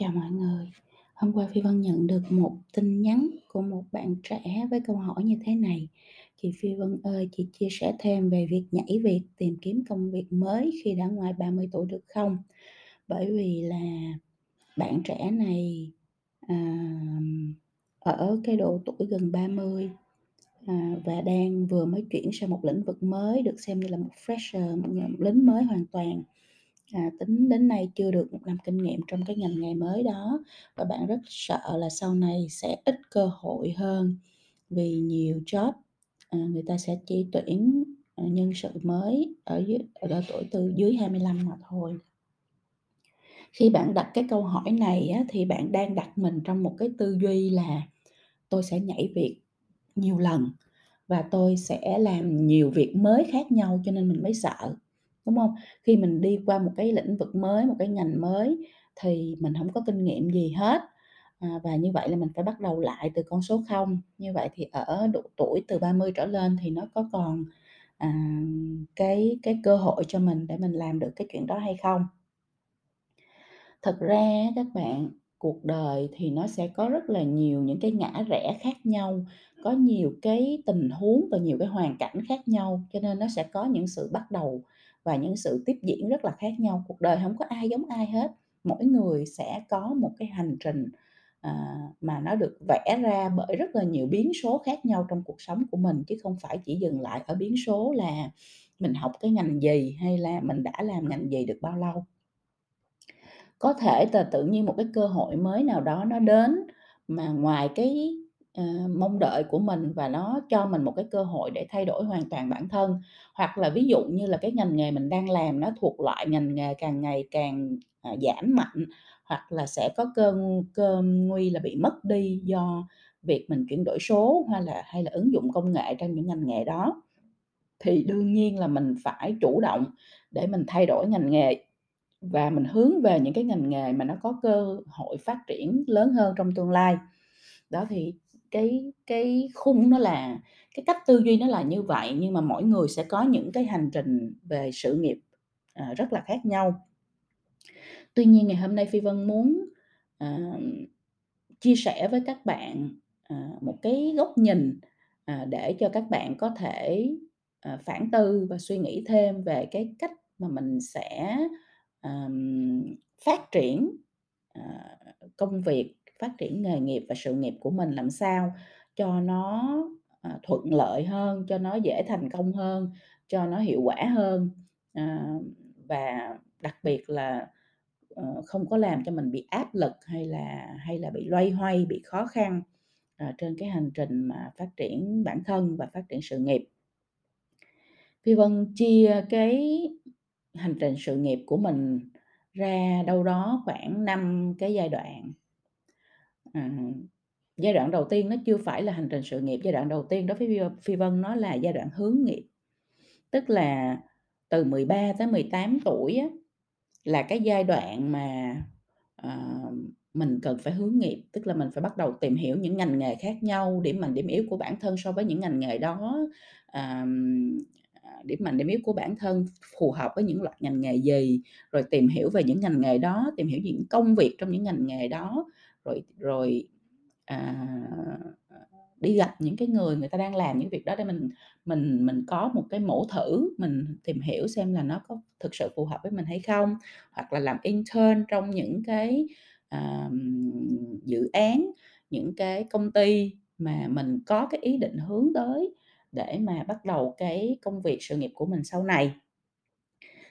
Chào mọi người. Hôm qua Phi Vân nhận được một tin nhắn của một bạn trẻ với câu hỏi như thế này: "Chị Phi Vân ơi, chị chia sẻ thêm về việc nhảy việc tìm kiếm công việc mới khi đã ngoài 30 tuổi được không?" Bởi vì là bạn trẻ này, à, ở cái độ tuổi gần 30, à, và đang vừa mới chuyển sang một lĩnh vực mới, được xem như là một fresher, một lính mới hoàn toàn. À, tính đến nay chưa được một năm kinh nghiệm trong cái ngành nghề mới đó, và bạn rất sợ là sau này sẽ ít cơ hội hơn, vì nhiều job, à, người ta sẽ chỉ tuyển, à, nhân sự mới ở dưới ở độ tuổi từ dưới 25 mà thôi. Khi bạn đặt cái câu hỏi này á, thì bạn đang đặt mình trong một cái tư duy là "Tôi sẽ nhảy việc nhiều lần và tôi sẽ làm nhiều việc mới khác nhau cho nên mình mới sợ." Đúng không? Khi mình đi qua một cái lĩnh vực mới, một cái ngành mới thì mình không có kinh nghiệm gì hết, à, và như vậy là mình phải bắt đầu lại từ con số 0. Như vậy thì ở độ tuổi từ 30 trở lên thì nó có còn, à, cái cái cơ hội cho mình để mình làm được cái chuyện đó hay không? Thật ra các bạn, cuộc đời thì nó sẽ có rất là nhiều những cái ngã rẽ khác nhau, có nhiều cái tình huống và nhiều cái hoàn cảnh khác nhau, cho nên nó sẽ có những sự bắt đầu và những sự tiếp diễn rất là khác nhau. Cuộc đời không có ai giống ai hết, mỗi người sẽ có một cái hành trình, à, mà nó được vẽ ra bởi rất là nhiều biến số khác nhau trong cuộc sống của mình, chứ không phải chỉ dừng lại ở biến số là mình học cái ngành gì hay là mình đã làm ngành gì được bao lâu. Có thể là tự nhiên một cái cơ hội mới nào đó nó đến mà ngoài cái, ờ, mong đợi của mình và nó cho mình một cái cơ hội để thay đổi hoàn toàn bản thân. Hoặc là ví dụ như là cái ngành nghề mình đang làm nó thuộc loại ngành nghề càng ngày càng, à, giảm mạnh, hoặc là sẽ có cơ cơ nguy là bị mất đi do việc mình chuyển đổi số, hay là hay là ứng dụng công nghệ trong những ngành nghề đó. Thì đương nhiên là mình phải chủ động để mình thay đổi ngành nghề và mình hướng về những cái ngành nghề mà nó có cơ hội phát triển lớn hơn trong tương lai. Đó, thì cái cái khung nó là cái cách tư duy nó là như vậy, nhưng mà mỗi người sẽ có những cái hành trình về sự nghiệp, à, rất là khác nhau. Tuy nhiên ngày hôm nay Phi Vân muốn, à, chia sẻ với các bạn, à, một cái góc nhìn, à, để cho các bạn có thể, à, phản tư và suy nghĩ thêm về cái cách mà mình sẽ, à, phát triển, à, công việc, phát triển nghề nghiệp và sự nghiệp của mình làm sao cho nó, à, thuận lợi hơn, cho nó dễ thành công hơn, cho nó hiệu quả hơn. À, và đặc biệt là, ờ, không có làm cho mình bị áp lực hay là hay là bị loay hoay, bị khó khăn, à, trên cái hành trình mà phát triển bản thân và phát triển sự nghiệp. Phi Vân chia cái hành trình sự nghiệp của mình ra đâu đó khoảng 5 cái giai đoạn. À, giai đoạn đầu tiên nó chưa phải là hành trình sự nghiệp, giai đoạn đầu tiên đối với Phi Vân Phi Vân nó là giai đoạn hướng nghiệp. Tức là từ 13 tới 18 tuổi á, là cái giai đoạn mà, ờ, mình cần phải hướng nghiệp, tức là mình phải bắt đầu tìm hiểu những ngành nghề khác nhau, điểm mạnh, điểm yếu của bản thân so với những ngành nghề đó, à, điểm mạnh, điểm yếu của bản thân phù hợp với những loại ngành nghề gì, rồi tìm hiểu về những ngành nghề đó, tìm hiểu những công việc trong những ngành nghề đó, rồi rồi, à, đi gặp những cái người người ta đang làm những việc đó để mình mình mình có một cái mẫu thử, mình tìm hiểu xem là nó có thực sự phù hợp với mình hay không. Hoặc là làm intern trong những cái, à, dự án, những cái công ty mà mình có cái ý định hướng tới để mà bắt đầu cái công việc, sự nghiệp của mình sau này.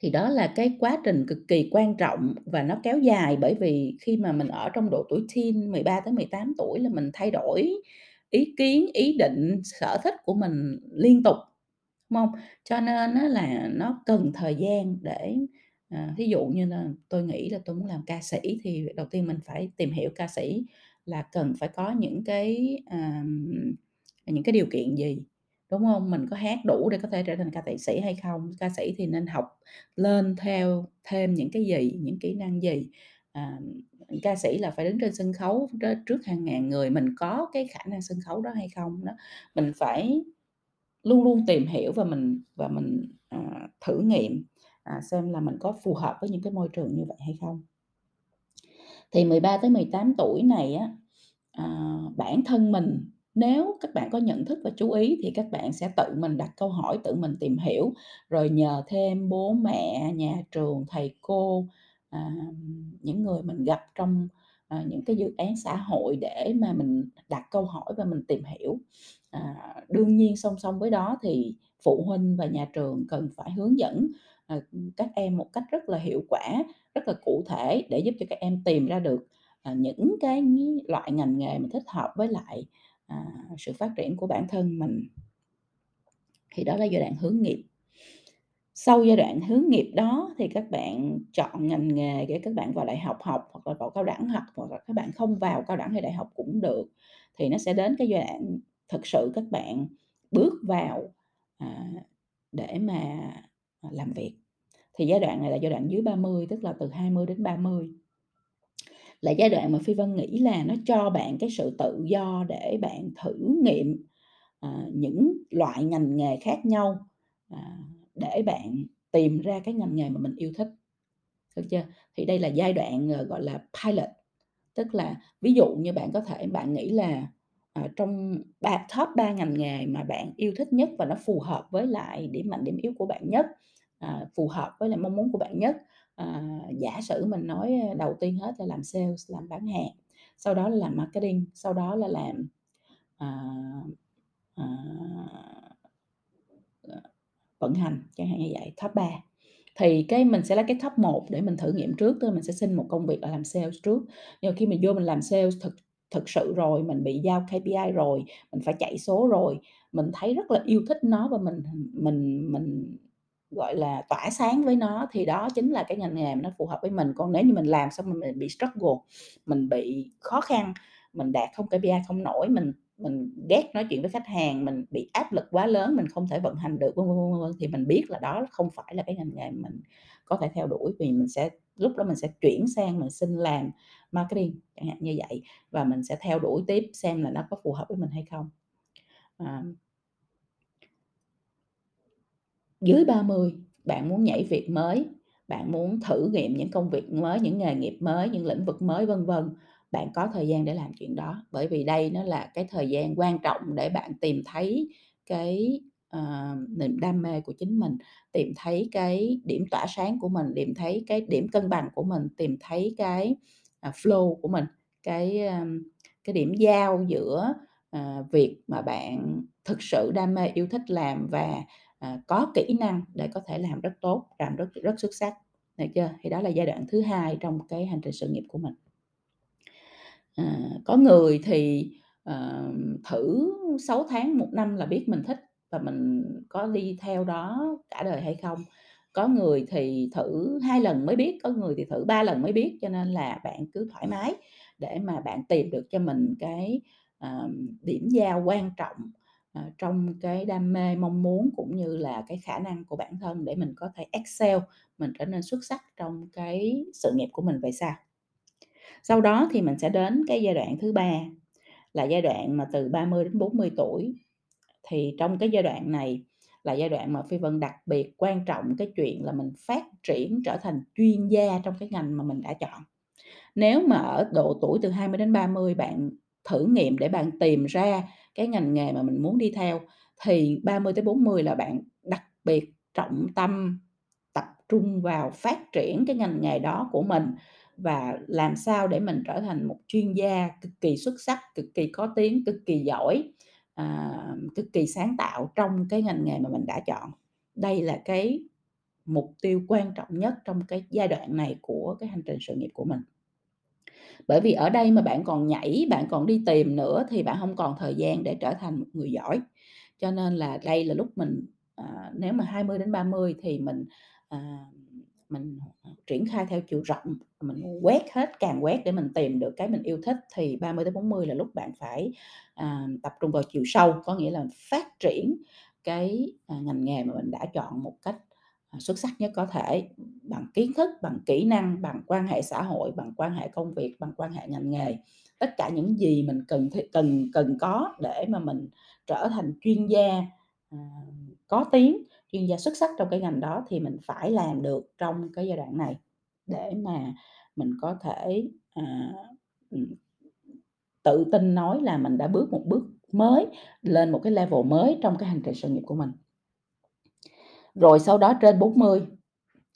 Thì đó là cái quá trình cực kỳ quan trọng và nó kéo dài, bởi vì khi mà mình ở trong độ tuổi teen 13 tới 18 tuổi là mình thay đổi ý kiến, ý định, sở thích của mình liên tục, đúng không? Cho nên á là nó cần thời gian để, à, thí dụ như là tôi nghĩ là tôi muốn làm ca sĩ thì đầu tiên mình phải tìm hiểu ca sĩ là cần phải có những cái, à, những cái điều kiện gì, đúng không? Mình có hát đủ để có thể trở thành ca sĩ hay không? Ca sĩ thì nên học lên theo thêm những cái gì, những kỹ năng gì? À, ca sĩ là phải đứng trên sân khấu trước hàng ngàn người, mình có cái khả năng sân khấu đó hay không? Đó, mình phải luôn luôn tìm hiểu và mình và mình, à, thử nghiệm, à, xem là mình có phù hợp với những cái môi trường như vậy hay không. Thì 13 tới 18 tuổi này á, à, bản thân mình nếu các bạn có nhận thức và chú ý thì các bạn sẽ tự mình đặt câu hỏi, tự mình tìm hiểu, rồi nhờ thêm bố mẹ, nhà trường, thầy cô, à, những người mình gặp trong, à, những cái dự án xã hội để mà mình đặt câu hỏi và mình tìm hiểu. À, đương nhiên song song với đó thì phụ huynh và nhà trường cần phải hướng dẫn, à, các em một cách rất là hiệu quả, rất là cụ thể để giúp cho các em tìm ra được, à, những cái loại ngành nghề mà thích hợp với lại, à, sự phát triển của bản thân mình. Thì đó là giai đoạn hướng nghiệp. Sau giai đoạn hướng nghiệp đó thì các bạn chọn ngành nghề để các bạn vào đại học học hoặc là vào cao đẳng học, hoặc là các bạn không vào cao đẳng hay đại học cũng được. Thì nó sẽ đến cái giai đoạn thực sự các bạn bước vào, à, để mà, làm việc. Thì giai đoạn này là giai đoạn dưới 30, tức là từ 20 đến 30. Là giai đoạn mà Phi Vân nghĩ là nó cho bạn cái sự tự do để bạn thử nghiệm, à, những loại ngành nghề khác nhau, à, để bạn tìm ra cái ngành nghề mà mình yêu thích. Được chưa? Thì đây là giai đoạn, ờ, gọi là pilot, tức là ví dụ như bạn có thể bạn nghĩ là, à, trong ba top 3 ngành nghề mà bạn yêu thích nhất và nó phù hợp với lại điểm mạnh, điểm yếu của bạn nhất, à, phù hợp với lại mong muốn của bạn nhất. À, giả sử mình nói, ờ, đầu tiên hết là làm sales, làm bán hàng, sau đó là làm marketing, sau đó là làm, à, à, vận hành, chẳng hạn như vậy, top 3. Thì cái mình sẽ lấy cái top 1 để mình thử nghiệm trước, tức là mình sẽ xin một công việc là làm sales trước. Nhưng mà khi mình vô mình làm sales thực thực sự rồi, mình bị giao KPI rồi, mình phải chạy số rồi, mình thấy rất là yêu thích nó và mình mình mình, gọi là, tỏa sáng với nó thì đó chính là cái ngành nghề mà nó phù hợp với mình. Còn nếu như mình làm xong mình bị struggle, mình bị khó khăn, mình đạt không KPI không nổi, mình mình ghét nói chuyện với khách hàng, mình bị áp lực quá lớn, mình không thể vận hành được, vân, vân, vân, thì mình biết là đó không phải là cái ngành nghề mình có thể theo đuổi, vì mình sẽ lúc đó mình sẽ chuyển sang mình xin làm marketing, chẳng hạn như vậy, và mình sẽ theo đuổi tiếp xem là nó có phù hợp với mình hay không. À. Dưới 30, bạn muốn nhảy việc mới, bạn muốn thử nghiệm những công việc mới, những nghề nghiệp mới, những lĩnh vực mới, vân vân, bạn có thời gian để làm chuyện đó. Bởi vì đây nó là cái thời gian quan trọng để bạn tìm thấy cái, uh, niềm đam mê của chính mình, tìm thấy cái điểm tỏa sáng của mình, tìm thấy cái điểm cân bằng của mình, tìm thấy cái, uh, flow của mình, cái, um, cái điểm giao giữa, uh, việc mà bạn thực sự đam mê, yêu thích làm và, à, có kỹ năng để có thể làm rất tốt, làm rất rất xuất sắc, được chưa? Thì đó là giai đoạn thứ hai trong cái hành trình sự nghiệp của mình. À, có người thì, à, thử 6 tháng, một năm là biết mình thích và mình có đi theo đó cả đời hay không. Có người thì thử hai lần mới biết, có người thì thử ba lần mới biết, cho nên là bạn cứ thoải mái để mà bạn tìm được cho mình cái, uh, điểm giao quan trọng, Ờ, trong cái đam mê, mong muốn cũng như là cái khả năng của bản thân để mình có thể excel, mình trở nên xuất sắc trong cái sự nghiệp của mình về sau. Sau đó thì mình sẽ đến cái giai đoạn thứ ba, là giai đoạn mà từ 30 đến 40 tuổi. Thì trong cái giai đoạn này là giai đoạn mà Phi Vân đặc biệt quan trọng cái chuyện là mình phát triển trở thành chuyên gia trong cái ngành mà mình đã chọn. Nếu mà ở độ tuổi từ 20 đến 30 bạn thử nghiệm để bạn tìm ra cái ngành nghề mà mình muốn đi theo, thì 30 tới 40 là bạn đặc biệt trọng tâm, tập trung vào phát triển cái ngành nghề đó của mình và làm sao để mình trở thành một chuyên gia cực kỳ xuất sắc, cực kỳ có tiếng, cực kỳ giỏi, à, cực kỳ sáng tạo trong cái ngành nghề mà mình đã chọn. Đây là cái mục tiêu quan trọng nhất trong cái giai đoạn này của cái hành trình sự nghiệp của mình. Bởi vì ở đây mà bạn còn nhảy, bạn còn đi tìm nữa thì bạn không còn thời gian để trở thành một người giỏi. Cho nên là đây là lúc mình, à, nếu mà 20 đến 30 thì mình, à, mình, triển khai theo chiều rộng, mình quét hết, càng quét để mình tìm được cái mình yêu thích, thì 30 tới 40 là lúc bạn phải, à, tập trung vào chiều sâu, có nghĩa là phát triển cái, à, ngành nghề mà mình đã chọn một cách, Ờ, xuất sắc nhất có thể, bằng kiến thức, bằng kỹ năng, bằng quan hệ xã hội, bằng quan hệ công việc, bằng quan hệ ngành nghề. Tất cả những gì mình cần cần cần có để mà mình trở thành chuyên gia, ờ, có tiếng, chuyên gia xuất sắc trong cái ngành đó thì mình phải làm được trong cái giai đoạn này, để mà, mình có thể, à, tự tin nói là mình đã bước một bước mới lên một cái level mới trong cái hành trình sự nghiệp của mình. Rồi sau đó trên 40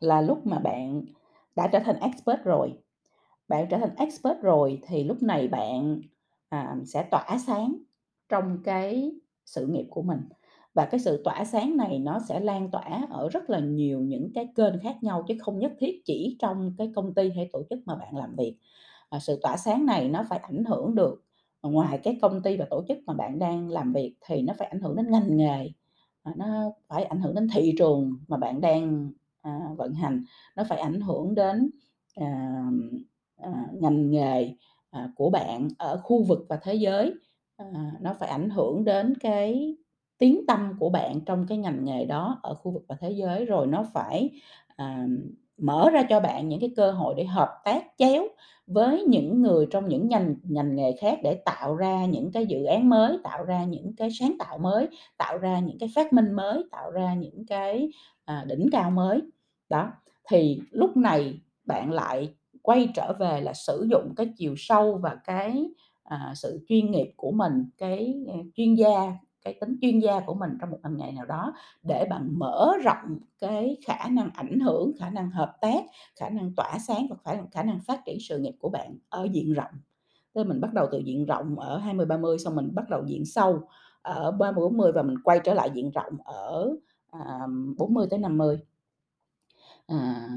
là lúc mà bạn đã trở thành expert rồi. Bạn trở thành expert rồi thì lúc này bạn, à, sẽ tỏa sáng trong cái sự nghiệp của mình. Và cái sự tỏa sáng này nó sẽ lan tỏa ở rất là nhiều những cái kênh khác nhau chứ không nhất thiết chỉ trong cái công ty hay tổ chức mà bạn làm việc. À, sự tỏa sáng này nó phải ảnh hưởng được ngoài cái công ty và tổ chức mà bạn đang làm việc thì nó phải ảnh hưởng đến ngành nghề, Ờ, nó phải ảnh hưởng đến thị trường mà bạn đang, à, vận hành, nó phải ảnh hưởng đến, à, à, ngành nghề, à, của bạn ở khu vực và thế giới, à, nó phải ảnh hưởng đến cái tiếng tâm của bạn trong cái ngành nghề đó ở khu vực và thế giới, rồi nó phải, à, mở ra cho bạn những cái cơ hội để hợp tác chéo với những người trong những ngành ngành nghề khác để tạo ra những cái dự án mới, tạo ra những cái sáng tạo mới, tạo ra những cái phát minh mới, tạo ra những cái, à, đỉnh cao mới. Đó, thì lúc này bạn lại quay trở về là sử dụng cái chiều sâu và cái, à, sự chuyên nghiệp của mình, cái, à, chuyên gia, cái tính chuyên gia của mình trong một ngành nghề nào đó để bạn mở rộng cái khả năng ảnh hưởng, khả năng hợp tác, khả năng tỏa sáng và khả khả năng phát triển sự nghiệp của bạn ở diện rộng. Tức mình bắt đầu từ diện rộng ở 20, 30 xong mình bắt đầu diện sâu ở 30, 40 và mình quay trở lại diện rộng ở, à, 40 tới 50. À,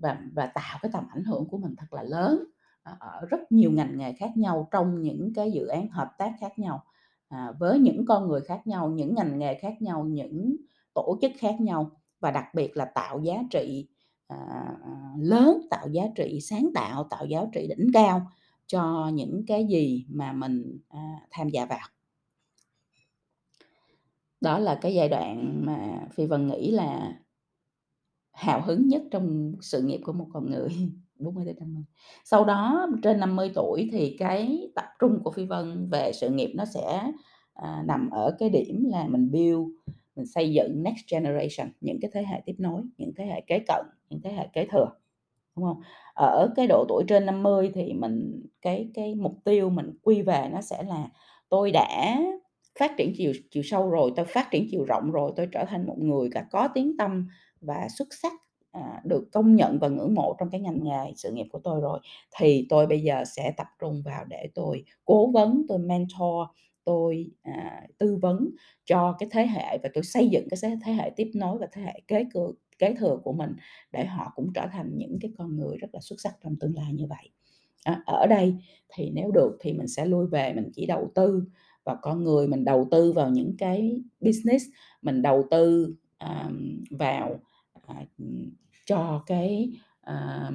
và và tạo cái tầm ảnh hưởng của mình thật là lớn, à, ở rất nhiều ngành nghề khác nhau trong những cái dự án hợp tác khác nhau, à, với những con người khác nhau, những ngành nghề khác nhau, những tổ chức khác nhau và đặc biệt là tạo giá trị, à, lớn, tạo giá trị sáng tạo, tạo giá trị đỉnh cao cho những cái gì mà mình, à, tham gia vào. Đó là cái giai đoạn mà Phi Vân nghĩ là hào hứng nhất trong sự nghiệp của một con người 40 tới 50. Sau đó trên 50 tuổi thì cái tập trung của Phi Vân về sự nghiệp nó sẽ, à, nằm ở cái điểm là mình build, mình xây dựng next generation, những cái thế hệ tiếp nối, những thế hệ kế cận, những thế hệ kế thừa, đúng không? Ở cái độ tuổi trên 50 thì mình cái cái mục tiêu mình quy về nó sẽ là tôi đã phát triển chiều chiều sâu rồi, tôi phát triển chiều rộng rồi, tôi trở thành một người cả có tiếng tăm và xuất sắc, à, được công nhận và ngưỡng mộ trong cái ngành nghề sự nghiệp của tôi rồi, thì tôi bây giờ sẽ tập trung vào để tôi cố vấn, tôi mentor, tôi, à, tư vấn cho cái thế hệ và tôi xây dựng cái thế hệ tiếp nối và thế hệ kế cơ kế thừa của mình để họ cũng trở thành những cái con người rất là xuất sắc trong tương lai như vậy. à, ở đây thì nếu được thì mình sẽ lui về mình chỉ đầu tư vào con người, mình đầu tư vào những cái business, mình đầu tư, um, vào, à, cho cái, uh,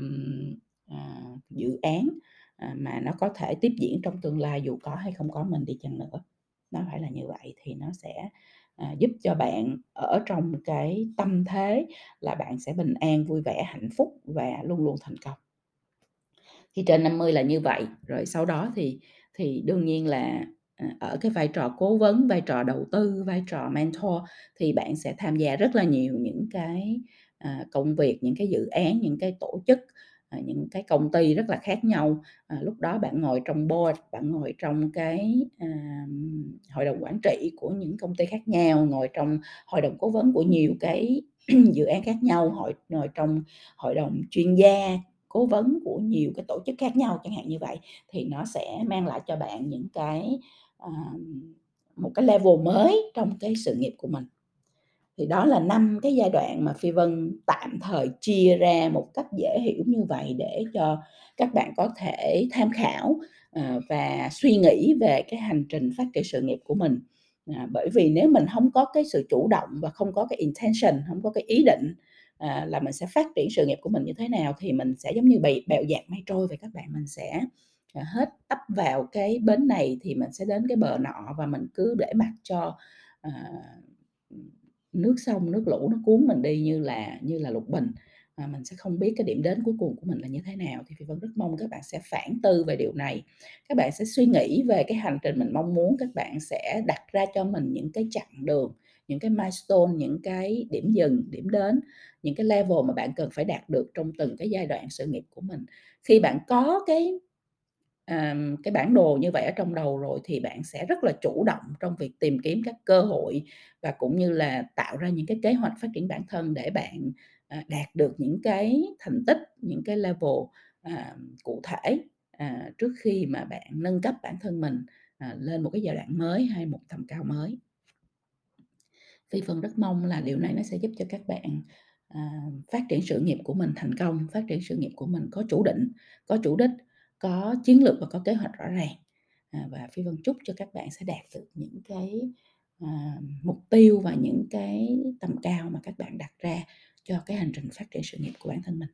uh, dự án, uh, mà nó có thể tiếp diễn trong tương lai dù có hay không có mình đi chăng nữa. Nó phải là như vậy thì nó sẽ, à, giúp cho bạn ở trong cái tâm thế là bạn sẽ bình an, vui vẻ, hạnh phúc và luôn luôn thành công. Khi trên 50 là như vậy, rồi sau đó thì thì đương nhiên là, ở cái vai trò cố vấn, vai trò đầu tư, vai trò mentor thì bạn sẽ tham gia rất là nhiều những cái, à, công việc, những cái dự án, những cái tổ chức, à, những cái công ty rất là khác nhau. À, lúc đó bạn ngồi trong board, bạn ngồi trong cái, à, hội đồng quản trị của những công ty khác nhau, ngồi trong hội đồng cố vấn của nhiều cái dự án khác nhau, hội ngồi trong hội đồng chuyên gia, cố vấn của nhiều cái tổ chức khác nhau, chẳng hạn như vậy, thì nó sẽ mang lại cho bạn những cái, à, một cái level mới trong cái sự nghiệp của mình. Thì đó là năm cái giai đoạn mà Phi Vân tạm thời chia ra một cách dễ hiểu như vậy để cho các bạn có thể tham khảo, à, và suy nghĩ về cái hành trình phát triển sự nghiệp của mình. À, bởi vì nếu mình không có cái sự chủ động và không có cái intention, không có cái ý định, à, là mình sẽ phát triển sự nghiệp của mình như thế nào thì mình sẽ giống như bị bèo dạt mây trôi vậy các bạn. Mình sẽ, à, hết tấp vào cái bến này thì mình sẽ đến cái bờ nọ và mình cứ để mặc cho, à, nước sông, nước lũ nó cuốn mình đi như là như là lục bình, mà mình sẽ không biết cái điểm đến cuối cùng của mình là như thế nào. Thì Phi Vân rất mong các bạn sẽ phản tư về điều này, các bạn sẽ suy nghĩ về cái hành trình mình mong muốn, các bạn sẽ đặt ra cho mình những cái chặng đường, những cái milestone, những cái điểm dừng, điểm đến, những cái level mà bạn cần phải đạt được trong từng cái giai đoạn sự nghiệp của mình. Khi bạn có cái, cái bản đồ như vậy ở trong đầu rồi thì bạn sẽ rất là chủ động trong việc tìm kiếm các cơ hội và cũng như là tạo ra những cái kế hoạch phát triển bản thân để bạn, à, đạt được những cái thành tích, những cái level, à, cụ thể, à, trước khi mà bạn nâng cấp bản thân mình, lên một cái giai đoạn mới hay một tầm cao mới. Phi phần rất mong là điều này nó sẽ giúp cho các bạn, phát triển sự nghiệp của mình thành công, phát triển sự nghiệp của mình có chủ định, có chủ đích, có chiến lược và có kế hoạch rõ ràng. À, và Phi Vân chúc cho các bạn sẽ đạt được những cái, à, mục tiêu và những cái tầm cao mà các bạn đặt ra cho cái hành trình phát triển sự nghiệp của bản thân mình.